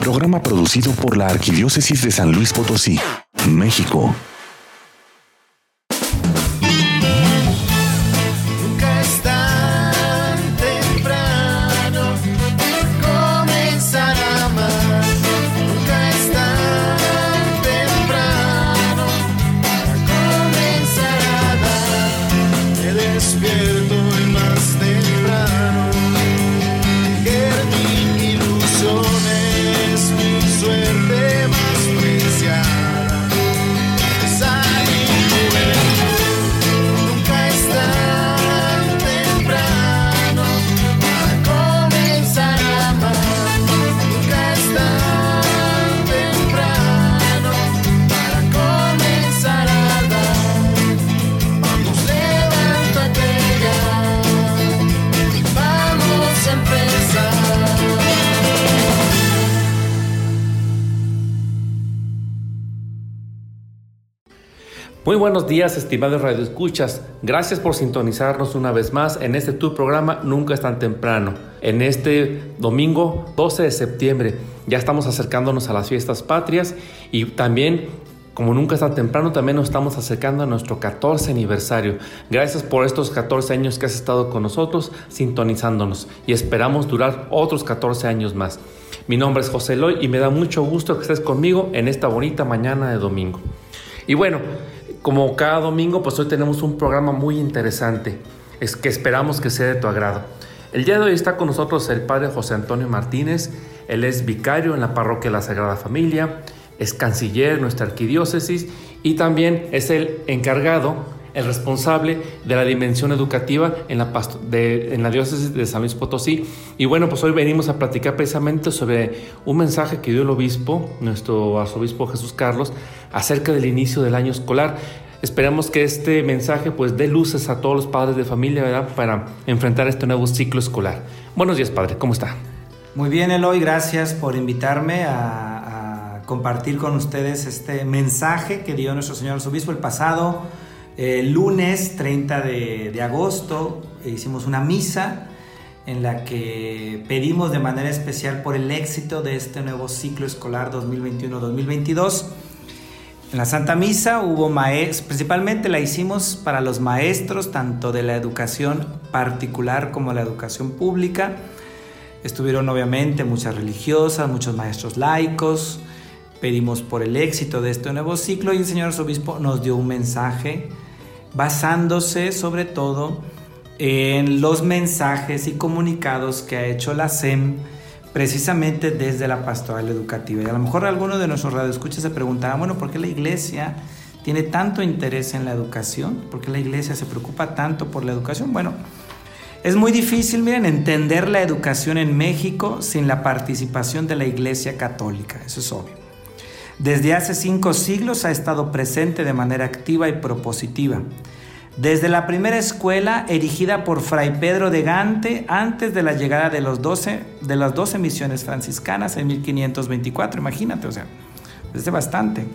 Programa producido por la Arquidiócesis de San Luis Potosí, México. Días, estimados radioescuchas. Gracias por sintonizarnos una vez más en este tu programa Nunca es tan temprano. En este domingo 12 de septiembre ya estamos acercándonos a las fiestas patrias y también como nunca es tan temprano, también nos estamos acercando a nuestro 14 aniversario. Gracias por estos 14 años que has estado con nosotros, sintonizándonos, y esperamos durar otros 14 años más. Mi nombre es José Loy y me da mucho gusto que estés conmigo en esta bonita mañana de domingo. Y bueno, como cada domingo, pues hoy tenemos un programa muy interesante, es que esperamos que sea de tu agrado. El día de hoy está con nosotros el padre José Antonio Martínez, él es vicario en la parroquia de la Sagrada Familia, es canciller en nuestra arquidiócesis y también es el encargado, el responsable de la dimensión educativa en la, diócesis de San Luis Potosí. Y bueno, pues hoy venimos a platicar precisamente sobre un mensaje que dio el obispo, nuestro arzobispo Jesús Carlos, acerca del inicio del año escolar. Esperamos que este mensaje pues dé luces a todos los padres de familia, ¿verdad? Para enfrentar este nuevo ciclo escolar. Buenos días, padre, ¿cómo está? Muy bien, Eloy, gracias por invitarme a compartir con ustedes este mensaje que dio nuestro Señor Arzobispo el pasado lunes 30 de, de agosto. Hicimos una misa en la que pedimos de manera especial por el éxito de este nuevo ciclo escolar 2021-2022. En la Santa Misa hubo maestros, principalmente la hicimos para los maestros, tanto de la educación particular como la educación pública. Estuvieron obviamente muchas religiosas, muchos maestros laicos. Pedimos por el éxito de este nuevo ciclo y el señor arzobispo nos dio un mensaje basándose sobre todo en los mensajes y comunicados que ha hecho la SEM precisamente desde la pastoral educativa. Y a lo mejor algunos de nuestros radioescuchas se preguntarán, bueno, ¿por qué la iglesia tiene tanto interés en la educación? ¿Por qué la iglesia se preocupa tanto por la educación? Bueno, es muy difícil, miren, entender la educación en México sin la participación de la iglesia católica, eso es obvio. Desde hace cinco siglos ha estado presente de manera activa y propositiva. Desde la primera escuela erigida por Fray Pedro de Gante antes de la llegada de, los 12, de las 12 misiones franciscanas en 1524, imagínate, o sea, desde bastante.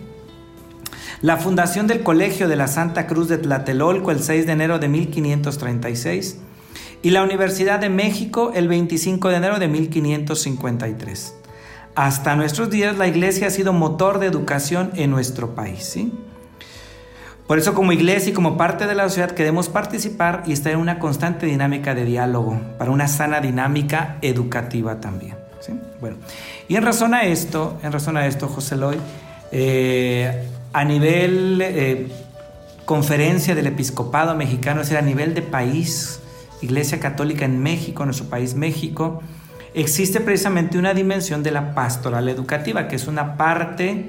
La fundación del Colegio de la Santa Cruz de Tlatelolco el 6 de enero de 1536 y la Universidad de México el 25 de enero de 1553. Hasta nuestros días la iglesia ha sido motor de educación en nuestro país. ¿sí? Por eso como iglesia y como parte de la sociedad queremos participar y estar en una constante dinámica de diálogo para una sana dinámica educativa también. ¿sí? Bueno, y en razón a esto, en razón a esto, José Loy, eh, a nivel eh, conferencia del episcopado mexicano, es decir, a nivel de país, Iglesia Católica en México, nuestro país México, existe precisamente una dimensión de la pastoral educativa, que es una parte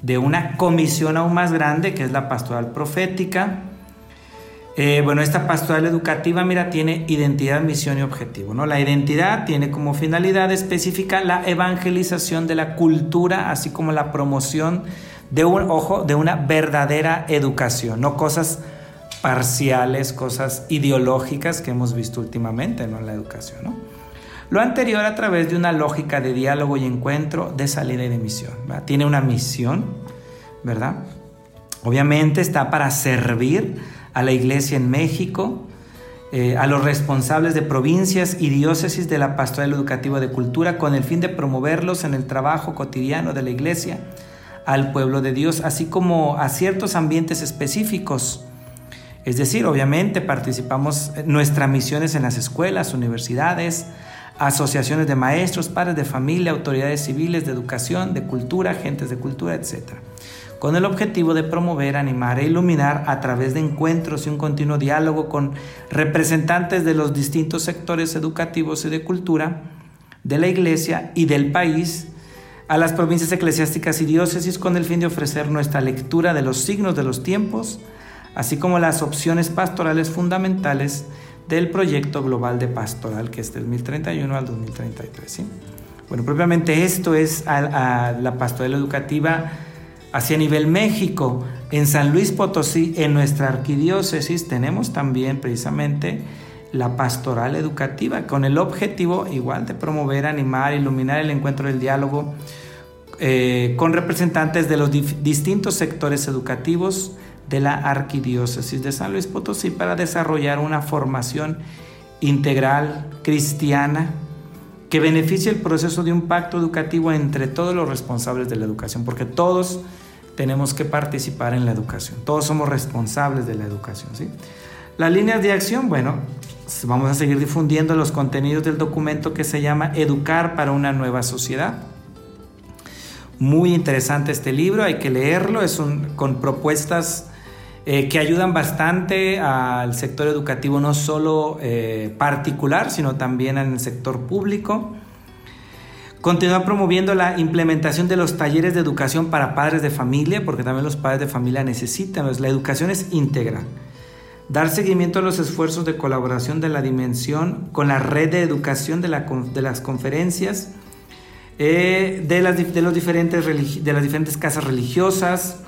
de una comisión aún más grande, que es la pastoral profética. Eh, bueno, esta pastoral educativa, mira, tiene identidad, misión y objetivo. ¿no? La identidad tiene como finalidad específica la evangelización de la cultura, así como la promoción de un, ojo, de una verdadera educación, no cosas parciales, cosas ideológicas que hemos visto últimamente ¿no? en la educación. ¿no? Lo anterior a través de una lógica de diálogo y encuentro, de salida y de misión. ¿verdad? Tiene una misión, ¿verdad? Obviamente está para servir a la iglesia en México eh, a los responsables de provincias y diócesis de la pastoral educativa de cultura con el fin de promoverlos en el trabajo cotidiano de la iglesia al pueblo de Dios, así como a ciertos ambientes específicos. Es decir, obviamente participamos en nuestras misiones en las escuelas, universidades, asociaciones de maestros, padres de familia, autoridades civiles de educación, de cultura, agentes de cultura, etc con el objetivo de promover, animar e iluminar a través de encuentros y un continuo diálogo con representantes de los distintos sectores educativos y de cultura de la Iglesia y del país a las provincias eclesiásticas y diócesis con el fin de ofrecer nuestra lectura de los signos de los tiempos, así como las opciones pastorales fundamentales del proyecto global de pastoral que es del 2031 al 2033. Bueno, propiamente esto es a la pastoral educativa hacia nivel México. En San Luis Potosí, en nuestra arquidiócesis, tenemos también precisamente la pastoral educativa con el objetivo igual de promover, animar, iluminar el encuentro del diálogo eh, con representantes de los distintos sectores educativos de la arquidiócesis de San Luis Potosí para desarrollar una formación integral cristiana que beneficie el proceso de un pacto educativo entre todos los responsables de la educación, porque todos tenemos que participar en la educación. Todos somos responsables de la educación. ¿sí? Las líneas de acción, bueno, vamos a seguir difundiendo los contenidos del documento que se llama Educar para una nueva sociedad. Muy interesante este libro, hay que leerlo, es un, con propuestas eh, que ayudan bastante al sector educativo, no solo eh, particular, sino también en el sector público. Continúa promoviendo la implementación de los talleres de educación para padres de familia, porque también los padres de familia necesitan. La educación es íntegra. Dar seguimiento a los esfuerzos de colaboración de la dimensión con la red de educación de, las conferencias, eh, de, las, los diferentes, de las diferentes casas religiosas,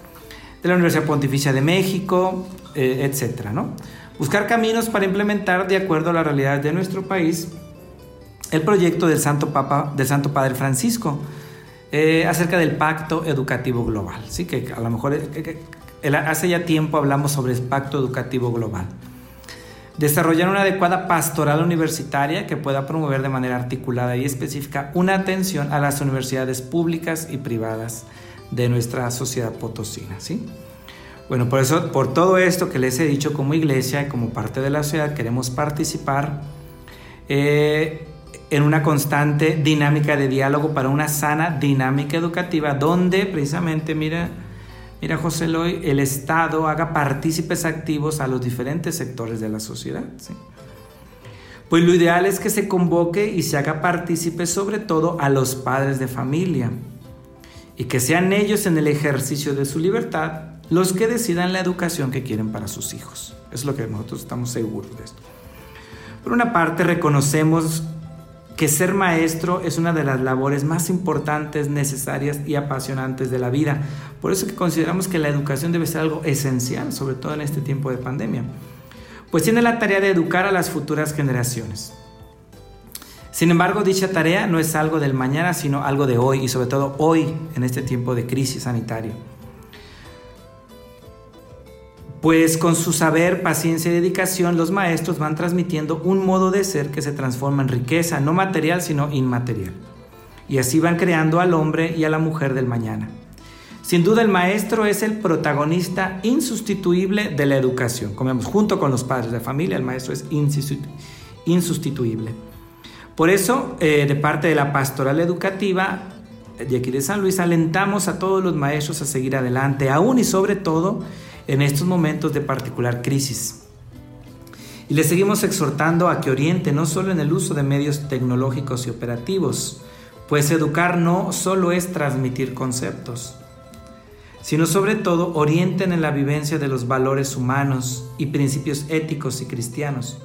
de la Universidad Pontificia de México, eh, etc. ¿no? Buscar caminos para implementar de acuerdo a la realidad de nuestro país el proyecto del Santo, Papa, del Santo Padre Francisco eh, acerca del pacto educativo global. ¿sí? Que a lo mejor hace ya tiempo hablamos sobre el pacto educativo global. Desarrollar una adecuada pastoral universitaria que pueda promover de manera articulada y específica una atención a las universidades públicas y privadas de nuestra sociedad potosina. ¿sí? Bueno, por eso, por todo esto que les he dicho como iglesia y como parte de la sociedad, queremos participar eh, en una constante dinámica de diálogo para una sana dinámica educativa donde precisamente, mira, mira José Loy, el Estado haga partícipes activos a los diferentes sectores de la sociedad. Pues lo ideal es que se convoque y se haga partícipe sobre todo a los padres de familia y que sean ellos en el ejercicio de su libertad los que decidan la educación que quieren para sus hijos. Es lo que nosotros estamos seguros de esto. Por una parte, reconocemos que ser maestro es una de las labores más importantes, necesarias y apasionantes de la vida. Por eso que consideramos que la educación debe ser algo esencial, sobre todo en este tiempo de pandemia. Pues tiene la tarea de educar a las futuras generaciones. Sin embargo, dicha tarea no es algo del mañana, sino algo de hoy y sobre todo hoy en este tiempo de crisis sanitaria pues con su saber, paciencia y dedicación los maestros van transmitiendo un modo de ser que se transforma en riqueza, no material, sino inmaterial. Y así van creando al hombre y a la mujer del mañana. Sin duda el maestro es el protagonista insustituible de la educación. Como vemos, junto con los padres de familia, el maestro es insustituible. Por eso, eh, de parte de la pastoral educativa de aquí de San Luis, alentamos a todos los maestros a seguir adelante, aún y sobre todo, en estos momentos de particular crisis. Y le seguimos exhortando a que oriente no solo en el uso de medios tecnológicos y operativos, pues educar no solo es transmitir conceptos, sino sobre todo orienten en la vivencia de los valores humanos y principios éticos y cristianos,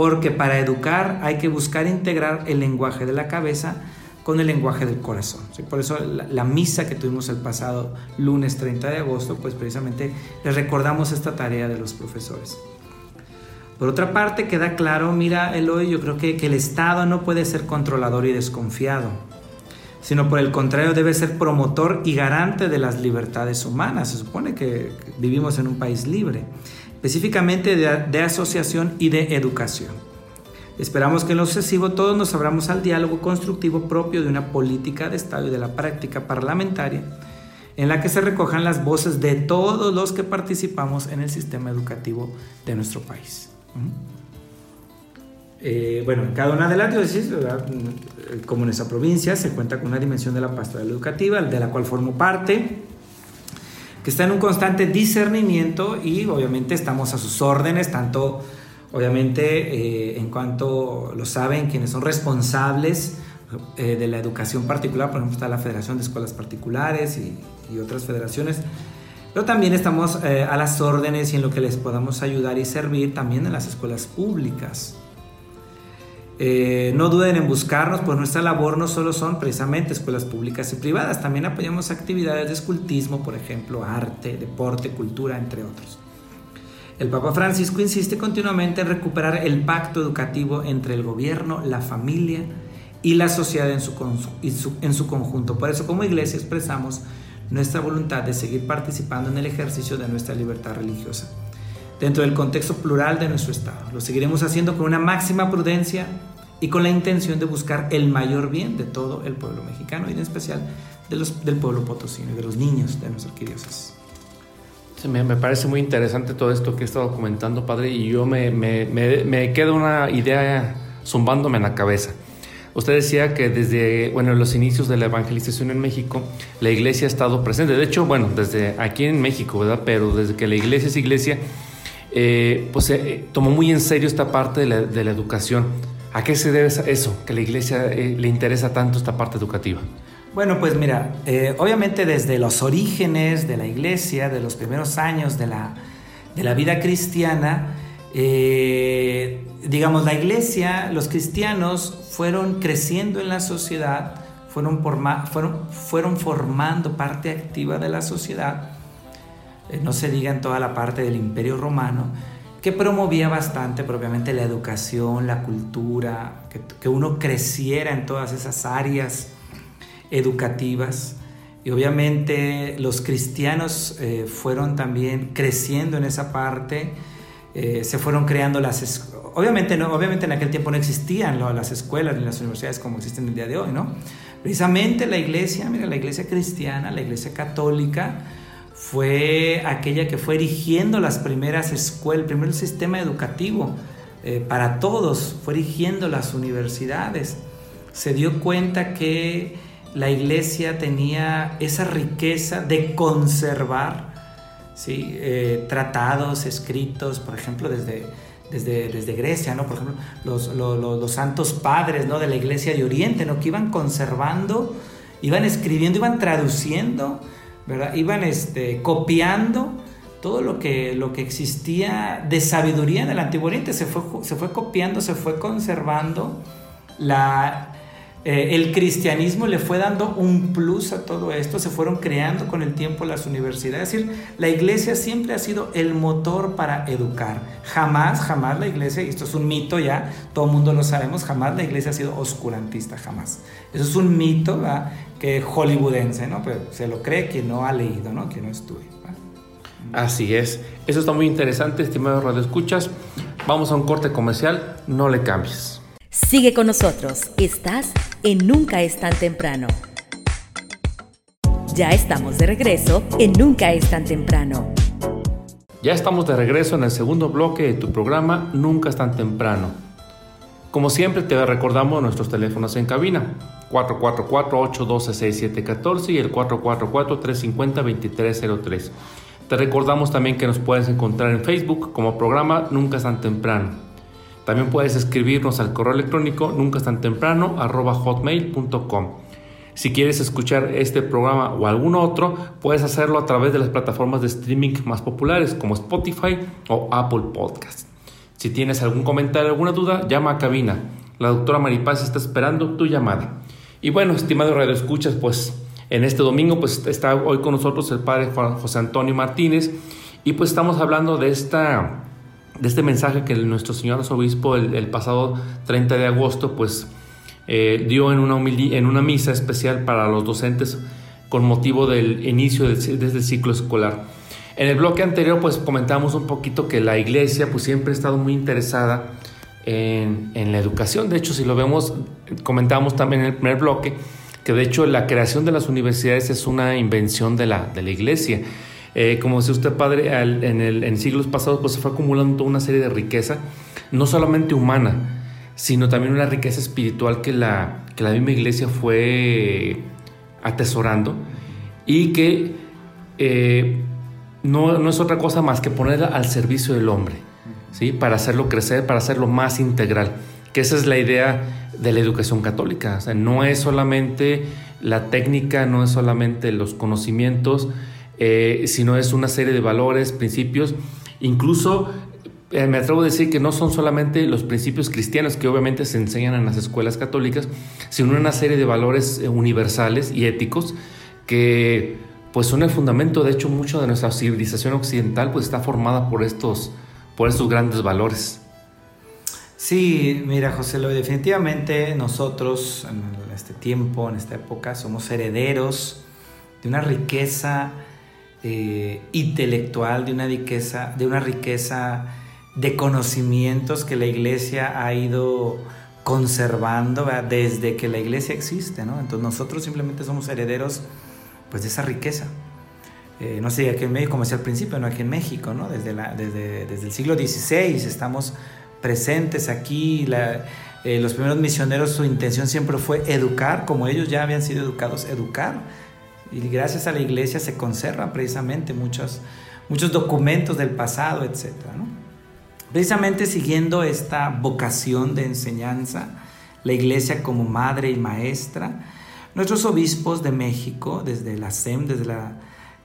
porque para educar hay que buscar integrar el lenguaje de la cabeza con el lenguaje del corazón. Por eso la, misa que tuvimos el pasado lunes 30 de agosto, pues precisamente les recordamos esta tarea de los profesores. Por otra parte, queda claro, mira Eloy, yo creo que, que el Estado no puede ser controlador y desconfiado, sino por el contrario debe ser promotor y garante de las libertades humanas. Se supone que vivimos en un país libre. Específicamente de, asociación y de educación. Esperamos que en lo sucesivo todos nos abramos al diálogo constructivo propio de una política de Estado y de la práctica parlamentaria en la que se recojan las voces de todos los que participamos en el sistema educativo de nuestro país. Eh, bueno, en cada una de las diócesis, como en esa provincia, se cuenta con una dimensión de la pastoral educativa, de la cual formo parte, que está en un constante discernimiento y obviamente estamos a sus órdenes, tanto obviamente eh, en cuanto lo saben quienes son responsables eh, de la educación particular, por ejemplo está la Federación de Escuelas Particulares y, otras federaciones, pero también estamos eh, a las órdenes y en lo que les podamos ayudar y servir también en las escuelas públicas. No duden en buscarnos, pues nuestra labor no solo son precisamente escuelas públicas y privadas, también apoyamos actividades de escultismo, por ejemplo, arte, deporte, cultura, entre otros. El Papa Francisco insiste continuamente en recuperar el pacto educativo entre el gobierno, la familia y la sociedad en su, en su, conjunto. Por eso como iglesia expresamos nuestra voluntad de seguir participando en el ejercicio de nuestra libertad religiosa dentro del contexto plural de nuestro Estado. Lo seguiremos haciendo con una máxima prudencia y con la intención de buscar el mayor bien de todo el pueblo mexicano y en especial de los, del pueblo potosino y de los niños de nuestra arquidiócesis me, parece muy interesante todo esto que he estado comentando, padre, y yo me, me, me, queda una idea zumbándome en la cabeza. Usted decía que desde bueno, los inicios de la evangelización en México, la iglesia ha estado presente. De hecho, bueno, desde aquí en México, ¿verdad? Pero desde que la iglesia es iglesia, eh, pues eh, tomó muy en serio esta parte de la, de la, educación. ¿A qué se debe eso? Que la iglesia eh, le interesa tanto esta parte educativa. Bueno, pues mira, eh, obviamente desde los orígenes de la iglesia, de los primeros años de la, vida cristiana, eh, digamos, la iglesia, los cristianos fueron creciendo en la sociedad, fueron, fueron, fueron formando parte activa de la sociedad, no se diga en toda la parte del imperio romano, que promovía bastante propiamente la educación, la cultura, que, uno creciera en todas esas áreas educativas. Y obviamente los cristianos eh, fueron también creciendo en esa parte, eh, se fueron creando las... Obviamente, no, obviamente en aquel tiempo no existían las escuelas ni las universidades como existen el día de hoy, ¿no? Precisamente la iglesia, mira, la iglesia cristiana, la iglesia católica, fue aquella que fue erigiendo las primeras escuelas, el primer sistema educativo eh, para todos, fue erigiendo las universidades. Se dio cuenta que la iglesia tenía esa riqueza de conservar ¿sí? Eh, tratados escritos, por ejemplo, desde, desde, desde Grecia, ¿no? por ejemplo, los, los, santos padres ¿no? de la iglesia de Oriente, ¿no? que iban conservando, iban escribiendo, iban traduciendo, ¿verdad? iban este, copiando todo lo que, existía de sabiduría en el Antiguo Oriente, se fue, copiando, se fue conservando eh, el cristianismo le fue dando un plus a todo esto, se fueron creando con el tiempo las universidades. Es decir, la iglesia siempre ha sido el motor para educar. Jamás, jamás la iglesia, y esto es un mito ya, todo el mundo lo sabemos, jamás la iglesia ha sido oscurantista, jamás. Eso es un mito que hollywoodense, ¿no? Pero se lo cree quien no ha leído, ¿no? Quien no estudia. Así es. Eso está muy interesante, estimado Radio Escuchas. Vamos a un corte comercial, no le cambies. Sigue con nosotros. Estás en Nunca es tan temprano. Ya estamos de regreso en Nunca es tan temprano. Ya estamos de regreso en el segundo bloque de tu programa Nunca es tan temprano. Como siempre te recordamos nuestros teléfonos en cabina 444-812-6714 y el 444-350-2303. Te recordamos también que nos puedes encontrar en Facebook como programa Nunca es tan temprano. También puedes escribirnos al correo electrónico nunca es tan temprano hotmail.com. Si quieres escuchar este programa o algún otro, puedes hacerlo a través de las plataformas de streaming más populares como Spotify o Apple Podcast. Si tienes algún comentario, alguna duda, llama a cabina. La doctora Maripaz está esperando tu llamada. Y bueno, estimado Radio Escuchas, pues en este domingo pues está hoy con nosotros el padre José Antonio Martínez y pues estamos hablando de esta de este mensaje que nuestro señor obispo el, pasado 30 de agosto pues eh, dio en una, en una misa especial para los docentes con motivo del inicio de, este ciclo escolar. En el bloque anterior pues comentamos un poquito que la iglesia pues siempre ha estado muy interesada en, la educación. De hecho, si lo vemos, comentábamos también en el primer bloque que de hecho la creación de las universidades es una invención de la, de la iglesia. Eh, como decía usted, padre, en, el, en siglos pasados pues se fue acumulando toda una serie de riqueza, no solamente humana, sino también una riqueza espiritual que la, que la misma iglesia fue atesorando y que eh, no, no, es otra cosa más que ponerla al servicio del hombre, ¿sí? para hacerlo crecer, para hacerlo más integral, que esa es la idea de la educación católica. O sea, no es solamente la técnica, no es solamente los conocimientos, eh, sino es una serie de valores, principios, incluso eh, me atrevo a decir que no son solamente los principios cristianos que obviamente se enseñan en las escuelas católicas, sino una serie de valores eh, universales y éticos que pues son el fundamento, de hecho, mucho de nuestra civilización occidental pues está formada por estos, por estos grandes valores. Sí, mira José, lo definitivamente nosotros en este tiempo, en esta época, somos herederos de una riqueza eh, intelectual, de una riqueza, de una riqueza de conocimientos que la iglesia ha ido conservando desde que la iglesia existe, ¿no? Entonces nosotros simplemente somos herederos pues de esa riqueza. Eh, no sé, aquí en México, como decía al principio, no aquí en México, ¿no? Desde, desde, desde el siglo XVI estamos presentes aquí. Eh, los primeros misioneros, su intención siempre fue educar, como ellos ya habían sido educados, educar. Y gracias a la iglesia se conservan precisamente muchos, muchos documentos del pasado, etc. Precisamente siguiendo esta vocación de enseñanza, la iglesia como madre y maestra, nuestros obispos de México, desde la SEM, desde la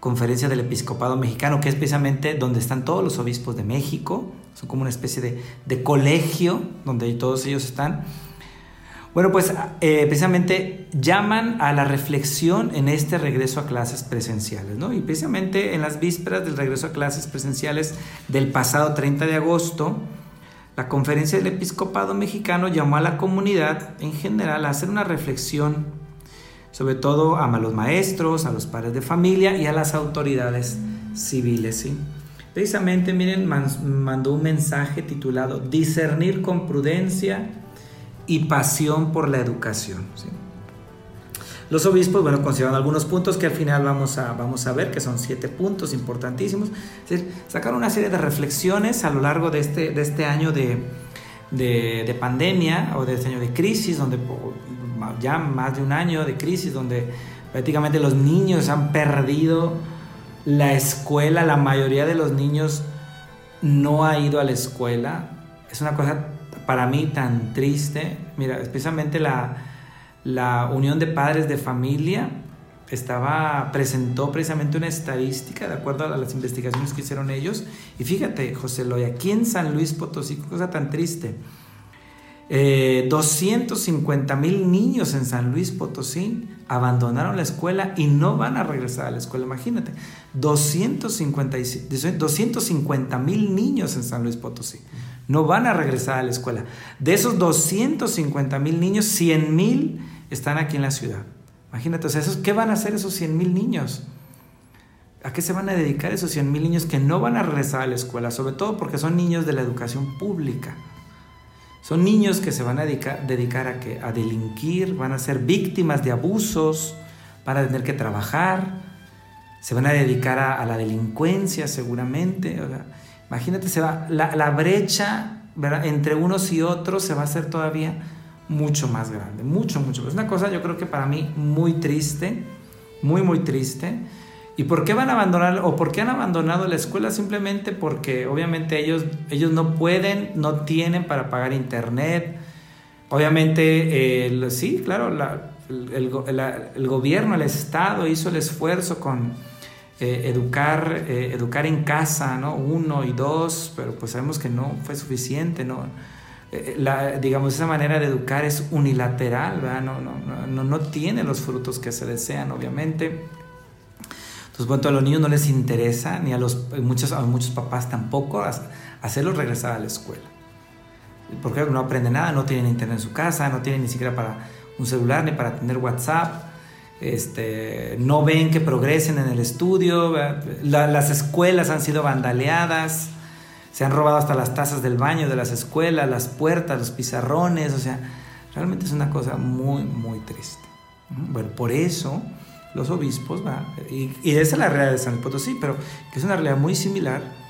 Conferencia del Episcopado Mexicano, que es precisamente donde están todos los obispos de México, son como una especie de, colegio donde todos ellos están. Bueno, pues eh, precisamente llaman a la reflexión en este regreso a clases presenciales, ¿no? Y precisamente en las vísperas del regreso a clases presenciales del pasado 30 de agosto, la Conferencia del Episcopado Mexicano llamó a la comunidad en general a hacer una reflexión sobre todo a los maestros, a los padres de familia y a las autoridades civiles. ¿sí? Precisamente, miren, mandó un mensaje titulado Discernir con prudencia y pasión por la educación. ¿sí? Los obispos, bueno, consideraron algunos puntos que al final vamos a, vamos a ver, que son siete puntos importantísimos. Es decir, sacaron una serie de reflexiones a lo largo de este, de este año de, de, de pandemia o de este año de crisis, donde ya más de un año de crisis donde prácticamente los niños han perdido la escuela, la mayoría de los niños no ha ido a la escuela. Es una cosa para mí tan triste. Mira, especialmente la, la Unión de Padres de Familia estaba, presentó precisamente una estadística de acuerdo a las investigaciones que hicieron ellos. Y fíjate, José Loya, aquí en San Luis Potosí, cosa tan triste. 250 eh, mil niños en San Luis Potosí abandonaron la escuela y no van a regresar a la escuela. Imagínate, 250 mil niños en San Luis Potosí no van a regresar a la escuela. De esos 250 mil niños, 100 mil están aquí en la ciudad. Imagínate, o sea, ¿qué van a hacer esos 100 mil niños? ¿A qué se van a dedicar esos 100 mil niños que no van a regresar a la escuela? Sobre todo porque son niños de la educación pública. Son niños que se van a dedicar, a, que, a delinquir, van a ser víctimas de abusos, van a tener que trabajar, se van a dedicar a, la delincuencia seguramente. imagínate, se va, la, brecha entre unos y otros se va a hacer todavía mucho más grande, mucho, mucho. Es una cosa yo creo que para mí muy triste, muy, muy triste. ¿Y por qué van a abandonar o por qué han abandonado la escuela? Simplemente porque obviamente ellos, ellos no pueden, no tienen para pagar internet. Obviamente, eh, sí, claro, el, gobierno, el Estado hizo el esfuerzo con eh, educar, eh, educar en casa, ¿no? Uno y dos, pero pues sabemos que no fue suficiente, ¿no? Digamos, esa manera de educar es unilateral, ¿verdad? No, no, no, no tiene los frutos que se desean, obviamente. Entonces, bueno, a los niños no les interesa, ni a, los, muchos, a muchos papás tampoco, hacerlos regresar a la escuela. Porque no aprenden nada, no tienen internet en su casa, no tienen ni siquiera para un celular ni para tener WhatsApp. este, no ven que progresen en el estudio, La- las escuelas han sido vandaleadas, se han robado hasta las tazas del baño de las escuelas, las puertas, los pizarrones, o sea, realmente es una cosa muy, muy triste. Bueno, por eso los obispos, y, y esa es la realidad de San Potosí, pero que es una realidad muy similar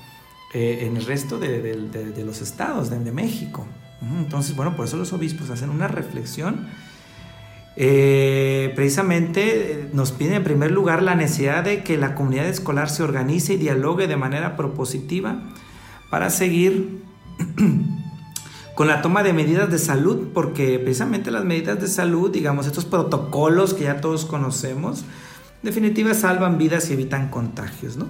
eh, en el resto de, los estados de, México. Entonces, bueno, por eso los obispos hacen una reflexión. Eh, precisamente eh, nos piden en primer lugar la necesidad de que la comunidad escolar se organice y dialogue de manera propositiva para seguir con la toma de medidas de salud, porque precisamente las medidas de salud, digamos, estos protocolos que ya todos conocemos, en definitiva salvan vidas y evitan contagios, ¿no?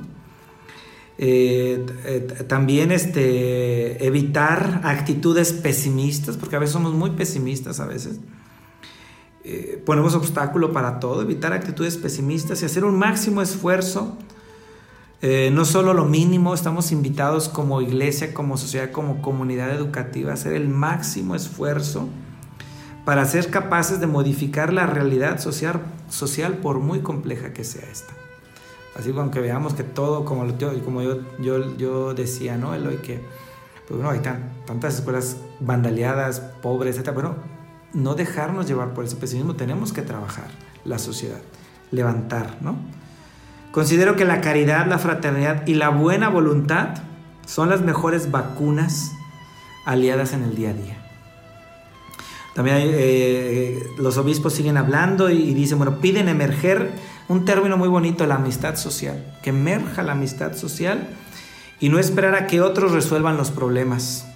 Eh, eh, también este, evitar actitudes pesimistas, porque a veces somos muy pesimistas a veces. Eh, ponemos obstáculo para todo, evitar actitudes pesimistas y hacer un máximo esfuerzo, eh, no solo lo mínimo, estamos invitados como iglesia, como sociedad, como comunidad educativa a hacer el máximo esfuerzo para ser capaces de modificar la realidad social, social por muy compleja que sea esta. Así que aunque veamos que todo, como, yo, como yo, yo, yo decía, ¿no? Eloy, que pues, bueno, hay tan- tantas escuelas vandaleadas, pobres, etc. Bueno, no dejarnos llevar por ese pesimismo, tenemos que trabajar la sociedad, levantar, ¿no? Considero que la caridad, la fraternidad y la buena voluntad son las mejores vacunas aliadas en el día a día. También hay, eh, los obispos siguen hablando y, y dicen, bueno, piden emerger un término muy bonito, la amistad social, que emerja la amistad social y no esperar a que otros resuelvan los problemas,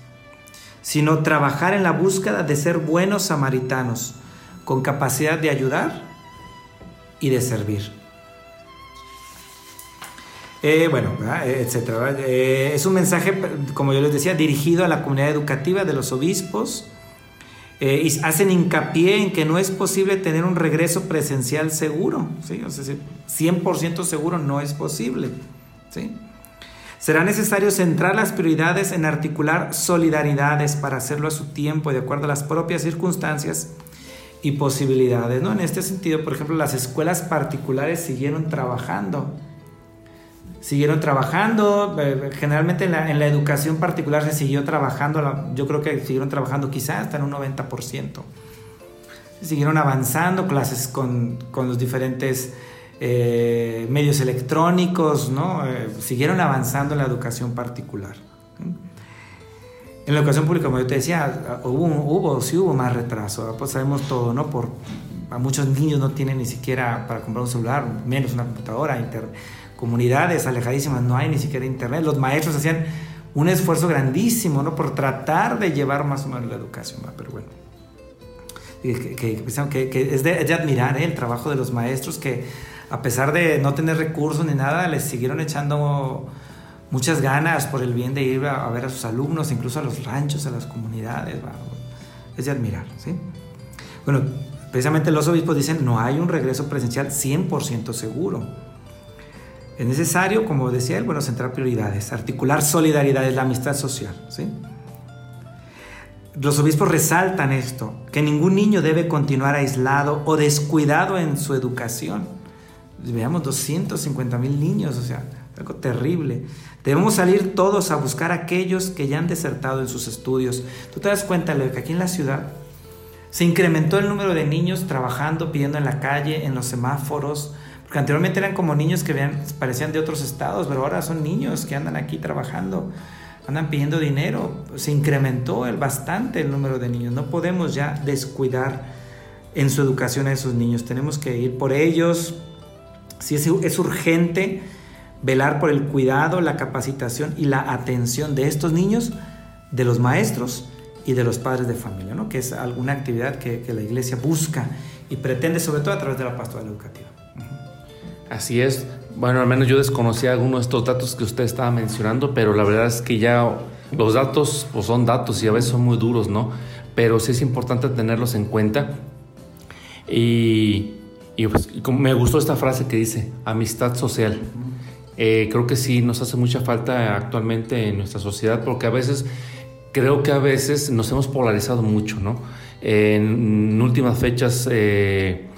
sino trabajar en la búsqueda de ser buenos samaritanos, con capacidad de ayudar y de servir. Eh, bueno. Eh, etcétera. Eh, es un mensaje, como yo les decía, dirigido a la comunidad educativa de los obispos. Eh, y hacen hincapié en que no es posible tener un regreso presencial seguro. ¿sí? O sea, sí, 100% seguro no es posible. ¿sí? Será necesario centrar las prioridades en articular solidaridades para hacerlo a su tiempo y de acuerdo a las propias circunstancias y posibilidades. ¿no? En este sentido, por ejemplo, las escuelas particulares siguieron trabajando siguieron trabajando, eh, generalmente en la, educación particular se siguió trabajando, yo creo que siguieron trabajando quizás hasta en un 90%. Siguieron avanzando clases con, con los diferentes eh, medios electrónicos, ¿no? Eh, siguieron avanzando en la educación particular. En la educación pública, como yo te decía, hubo, hubo sí hubo más retraso, pues sabemos todo, ¿no? Por, a muchos niños no tienen ni siquiera para comprar un celular, menos una computadora, internet comunidades alejadísimas, no hay ni siquiera internet. Los maestros hacían un esfuerzo grandísimo, ¿no? Por tratar de llevar más o menos la educación, ¿va? pero bueno. Que, que- que- que es, de, es de admirar ¿eh? el trabajo de los maestros que a pesar de no tener recursos ni nada, les siguieron echando muchas ganas por el bien de ir a, a ver a sus alumnos, incluso a los ranchos, a las comunidades. ¿va? Es de admirar, ¿sí? Bueno, precisamente los obispos dicen, no hay un regreso presencial 100% seguro. Es necesario, como decía él, bueno, centrar prioridades, articular solidaridades, la amistad social. ¿sí? Los obispos resaltan esto, que ningún niño debe continuar aislado o descuidado en su educación. Veamos 250 mil niños, o sea, algo terrible. Debemos salir todos a buscar a aquellos que ya han desertado en sus estudios. Tú te das cuenta, Leo, que aquí en la ciudad se incrementó el número de niños trabajando, pidiendo en la calle, en los semáforos, porque anteriormente eran como niños que parecían de otros estados, pero ahora son niños que andan aquí trabajando, andan pidiendo dinero. Se incrementó el, bastante el número de niños. No podemos ya descuidar en su educación a esos niños. Tenemos que ir por ellos. Si es, es urgente velar por el cuidado, la capacitación y la atención de estos niños, de los maestros y de los padres de familia, ¿no? que es alguna actividad que, que la iglesia busca y pretende, sobre todo a través de la pastoral educativa. Así es. Bueno, al menos yo desconocía algunos de estos datos que usted estaba mencionando, pero la verdad es que ya los datos pues, son datos y a veces son muy duros, ¿no? Pero sí es importante tenerlos en cuenta. Y, y, pues, me gustó esta frase que dice, amistad social. Eh, creo que sí nos hace mucha falta actualmente en nuestra sociedad porque a veces, creo que a veces nos hemos polarizado mucho, ¿no? En últimas fechas... eh,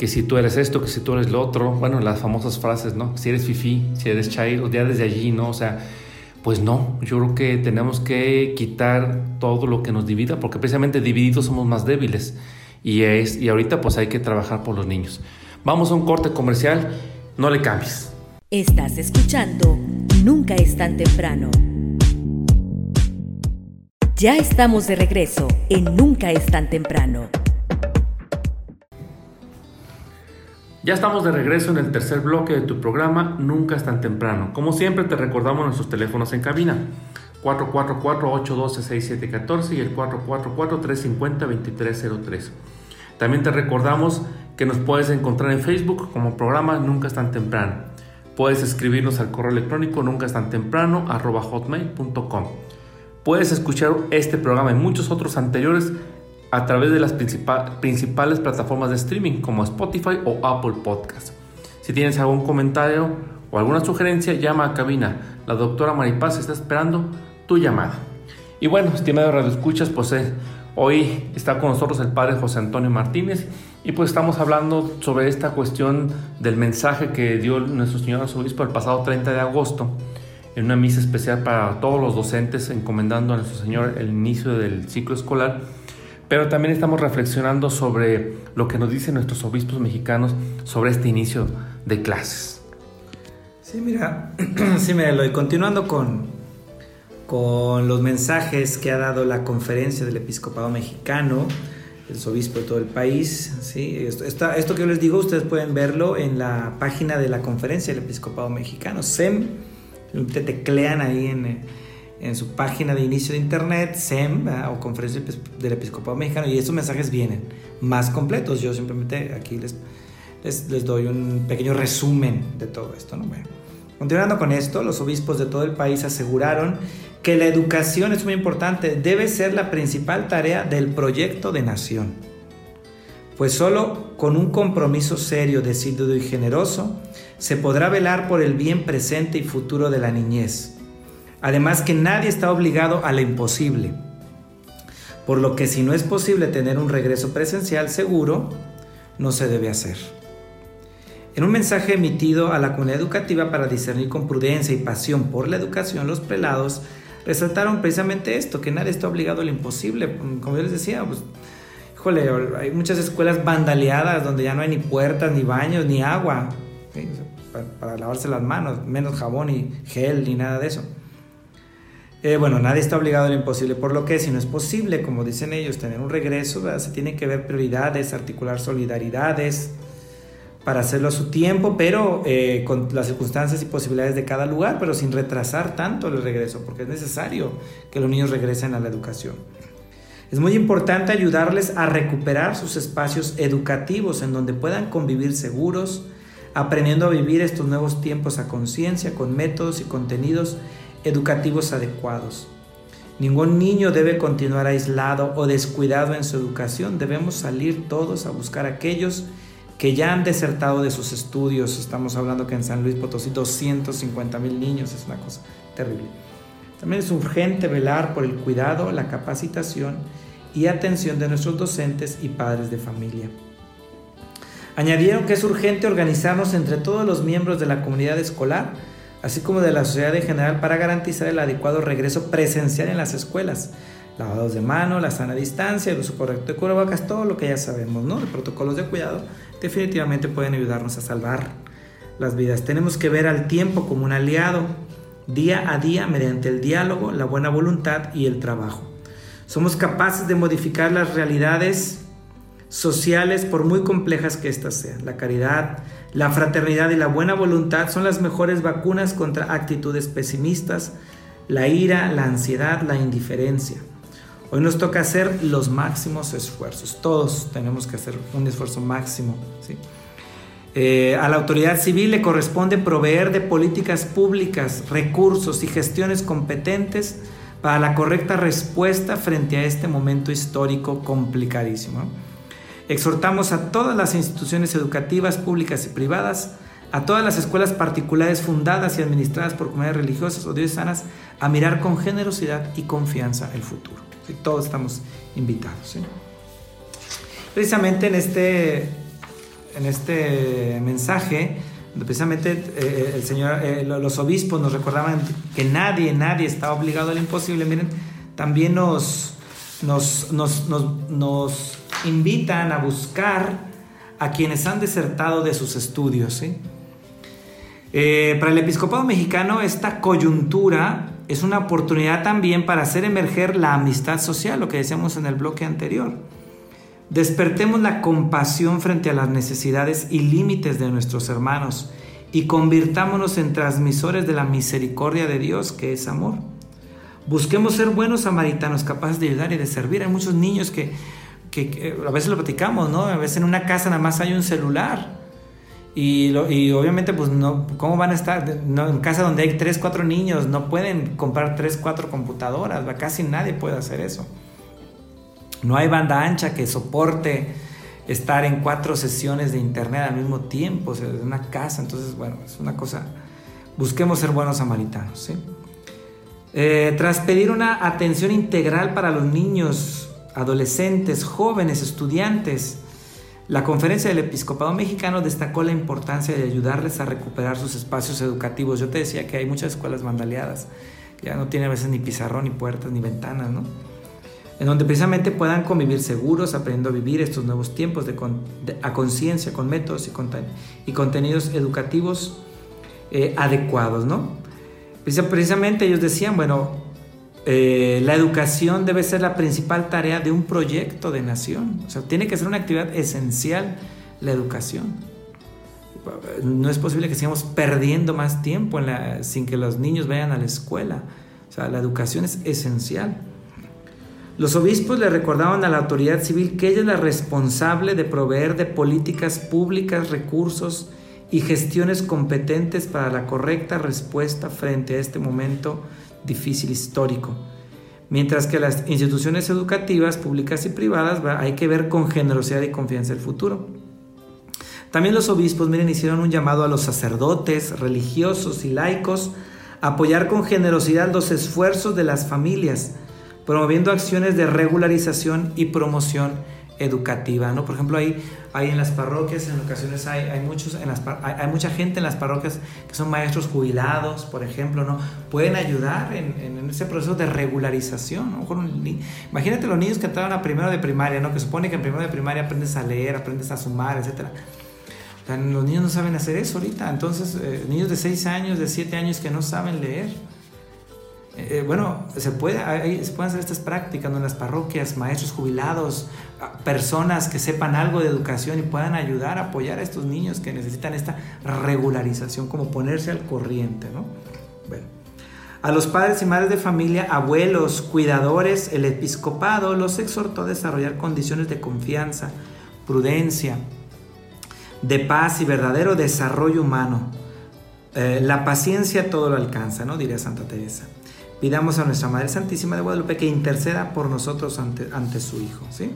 que si tú eres esto, que si tú eres lo otro, bueno, las famosas frases, ¿no? Si eres fifi, si eres chairo, ya desde allí, ¿no? O sea, pues no, yo creo que tenemos que quitar todo lo que nos divida, porque precisamente divididos somos más débiles. Y, es, y ahorita pues hay que trabajar por los niños. Vamos a un corte comercial, no le cambies. Estás escuchando Nunca es tan temprano. Ya estamos de regreso en Nunca es tan temprano. Ya estamos de regreso en el tercer bloque de tu programa Nunca es tan temprano. Como siempre te recordamos nuestros teléfonos en cabina. 444-812-6714 y el 444-350-2303. También te recordamos que nos puedes encontrar en Facebook como programa Nunca es tan temprano. Puedes escribirnos al correo electrónico nunca es tan temprano hotmail.com. Puedes escuchar este programa y muchos otros anteriores a través de las principales plataformas de streaming como Spotify o Apple Podcast. Si tienes algún comentario o alguna sugerencia, llama a cabina. La doctora Maripaz está esperando tu llamada. Y bueno, estimado Radio Escuchas, pues eh, hoy está con nosotros el padre José Antonio Martínez y pues estamos hablando sobre esta cuestión del mensaje que dio nuestro Señor Arzobispo el pasado 30 de agosto en una misa especial para todos los docentes encomendando a nuestro Señor el inicio del ciclo escolar pero también estamos reflexionando sobre lo que nos dicen nuestros obispos mexicanos sobre este inicio de clases. Sí, mira, sí, mira, y continuando con, con los mensajes que ha dado la conferencia del episcopado mexicano, el obispo de todo el país, ¿sí? esto, esto que yo les digo, ustedes pueden verlo en la página de la conferencia del episcopado mexicano, SEM, te teclean ahí en en su página de inicio de internet, SEM o Conferencia del Episcopado Mexicano, y esos mensajes vienen más completos. Yo simplemente aquí les, les, doy un pequeño resumen de todo esto. ¿no? Bueno, continuando con esto, los obispos de todo el país aseguraron que la educación es muy importante, debe ser la principal tarea del proyecto de nación. Pues solo con un compromiso serio, decidido y generoso se podrá velar por el bien presente y futuro de la niñez Además que nadie está obligado a lo imposible. Por lo que si no es posible tener un regreso presencial seguro, no se debe hacer. En un mensaje emitido a la comunidad educativa para discernir con prudencia y pasión por la educación, los prelados resaltaron precisamente esto, que nadie está obligado a lo imposible. Como yo les decía, pues, híjole, hay muchas escuelas vandaleadas donde ya no hay ni puertas, ni baños, ni agua para, para lavarse las manos, menos jabón y gel, ni nada de eso. Eh, bueno, nadie está obligado a lo imposible, por lo que si no es posible, como dicen ellos, tener un regreso, se tienen que ver prioridades, articular solidaridades para hacerlo a su tiempo, pero eh, con las circunstancias y posibilidades de cada lugar, pero sin retrasar tanto el regreso, porque es necesario que los niños regresen a la educación. Es muy importante ayudarles a recuperar sus espacios educativos en donde puedan convivir seguros, aprendiendo a vivir estos nuevos tiempos a conciencia, con métodos y contenidos educativos adecuados. Ningún niño debe continuar aislado o descuidado en su educación. Debemos salir todos a buscar a aquellos que ya han desertado de sus estudios. Estamos hablando que en San Luis Potosí 250 mil niños, es una cosa terrible. También es urgente velar por el cuidado, la capacitación y atención de nuestros docentes y padres de familia. Añadieron que es urgente organizarnos entre todos los miembros de la comunidad escolar así como de la sociedad en general para garantizar el adecuado regreso presencial en las escuelas. Lavados de mano, la sana distancia, el uso correcto de cubrebocas, todo lo que ya sabemos, ¿no? De protocolos de cuidado definitivamente pueden ayudarnos a salvar las vidas. Tenemos que ver al tiempo como un aliado, día a día, mediante el diálogo, la buena voluntad y el trabajo. Somos capaces de modificar las realidades sociales por muy complejas que éstas sean. La caridad, la fraternidad y la buena voluntad son las mejores vacunas contra actitudes pesimistas, la ira, la ansiedad, la indiferencia. Hoy nos toca hacer los máximos esfuerzos. Todos tenemos que hacer un esfuerzo máximo. Eh, a la autoridad civil le corresponde proveer de políticas públicas, recursos y gestiones competentes para la correcta respuesta frente a este momento histórico complicadísimo. Exhortamos a todas las instituciones educativas públicas y privadas, a todas las escuelas particulares fundadas y administradas por comunidades religiosas o diocesanas a mirar con generosidad y confianza el futuro. Todos estamos invitados. Precisamente en este, en este mensaje, precisamente eh, el Señor, eh, los obispos nos recordaban que nadie, nadie está obligado al imposible. Miren, también nos, nos, nos, nos, invitan a buscar a quienes han desertado de sus estudios. Eh, para el episcopado mexicano, esta coyuntura es una oportunidad también para hacer emerger la amistad social, lo que decíamos en el bloque anterior. Despertemos la compasión frente a las necesidades y límites de nuestros hermanos y convirtámonos en transmisores de la misericordia de Dios, que es amor. Busquemos ser buenos samaritanos capaces de ayudar y de servir. Hay muchos niños que, a veces lo platicamos, ¿no? A veces en una casa nada más hay un celular. Y, obviamente, pues, no, ¿cómo van a estar? en casa donde hay tres, cuatro niños, no pueden comprar tres, cuatro computadoras. Casi nadie puede hacer eso. No hay banda ancha que soporte estar en cuatro sesiones de internet al mismo tiempo, o sea, en una casa. Entonces, bueno, es una cosa. Busquemos ser buenos samaritanos, ¿sí? Eh, tras pedir una atención integral para los niños, adolescentes, jóvenes, estudiantes, la conferencia del episcopado mexicano destacó la importancia de ayudarles a recuperar sus espacios educativos. Yo te decía que hay muchas escuelas vandaleadas, ya no tienen a veces ni pizarrón, ni puertas, ni ventanas, ¿no? en donde precisamente puedan convivir seguros, aprendiendo a vivir estos nuevos tiempos de, a conciencia, con métodos y, y contenidos educativos eh, adecuados, ¿no? Precisamente ellos decían, bueno, eh, la educación debe ser la principal tarea de un proyecto de nación, o sea, tiene que ser una actividad esencial la educación. No es posible que sigamos perdiendo más tiempo sin que los niños vayan a la escuela. O sea, la educación es esencial. Los obispos le recordaban a la autoridad civil que ella es la responsable de proveer de políticas públicas, recursos y gestiones competentes para la correcta respuesta frente a este momento difícil histórico. Mientras que las instituciones educativas, públicas y privadas, hay que ver con generosidad y confianza el futuro. También los obispos, miren, hicieron un llamado a los sacerdotes, religiosos y laicos a apoyar con generosidad los esfuerzos de las familias promoviendo acciones de regularización y promoción educativa, ¿no? Por ejemplo, hay, hay en las parroquias, en ocasiones hay, hay muchos, en las, hay, mucha gente en las parroquias que son maestros jubilados, por ejemplo, ¿no? Pueden ayudar en, en ese proceso de regularización, ¿no? Imagínate los niños que entraron a primero de primaria, ¿no? Que supone que en primero de primaria aprendes a leer, aprendes a sumar, etc. los niños no saben hacer eso ahorita, entonces eh, niños de 6 años, de 7 años que no saben leer, eh, bueno, se, puede, se pueden hacer estas prácticas en las parroquias, maestros jubilados, personas que sepan algo de educación y puedan ayudar apoyar a estos niños que necesitan esta regularización, como ponerse al corriente, ¿no? Bueno. A los padres y madres de familia, abuelos, cuidadores, el episcopado los exhortó a desarrollar condiciones de confianza, prudencia, de paz y verdadero desarrollo humano. Eh, la paciencia todo lo alcanza, ¿no? Diría Santa Teresa pidamos a nuestra Madre Santísima de Guadalupe que interceda por nosotros ante, ante su Hijo. ¿sí?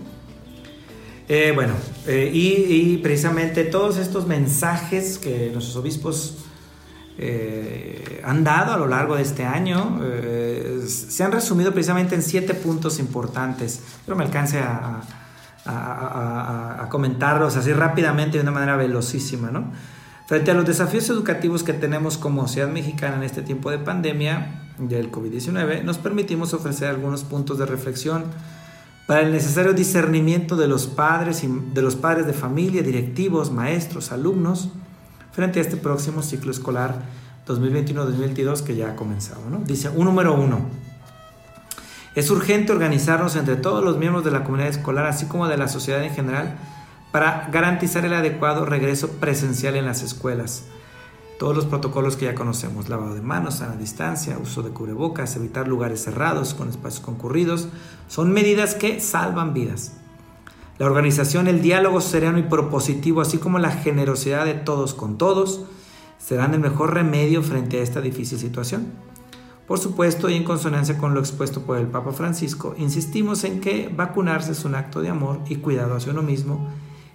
Eh, bueno, eh, y, precisamente todos estos mensajes que nuestros obispos eh, han dado a lo largo de este año se han resumido precisamente en siete puntos importantes. Pero me alcance a, a, a, comentarlos así rápidamente de una manera velocísima. ¿no? Frente a los desafíos educativos que tenemos como sociedad mexicana en este tiempo de pandemia, del COVID-19, nos permitimos ofrecer algunos puntos de reflexión para el necesario discernimiento de los padres y de los padres de familia, directivos, maestros, alumnos frente a este próximo ciclo escolar 2021-2022 que ya ha comenzado. ¿no? Dice, un número uno, es urgente organizarnos entre todos los miembros de la comunidad escolar, así como de la sociedad en general, para garantizar el adecuado regreso presencial en las escuelas todos los protocolos que ya conocemos, lavado de manos, a la distancia, uso de cubrebocas, evitar lugares cerrados con espacios concurridos, son medidas que salvan vidas. La organización, el diálogo sereno y propositivo, así como la generosidad de todos con todos, serán el mejor remedio frente a esta difícil situación. Por supuesto, y en consonancia con lo expuesto por el Papa Francisco, insistimos en que vacunarse es un acto de amor y cuidado hacia uno mismo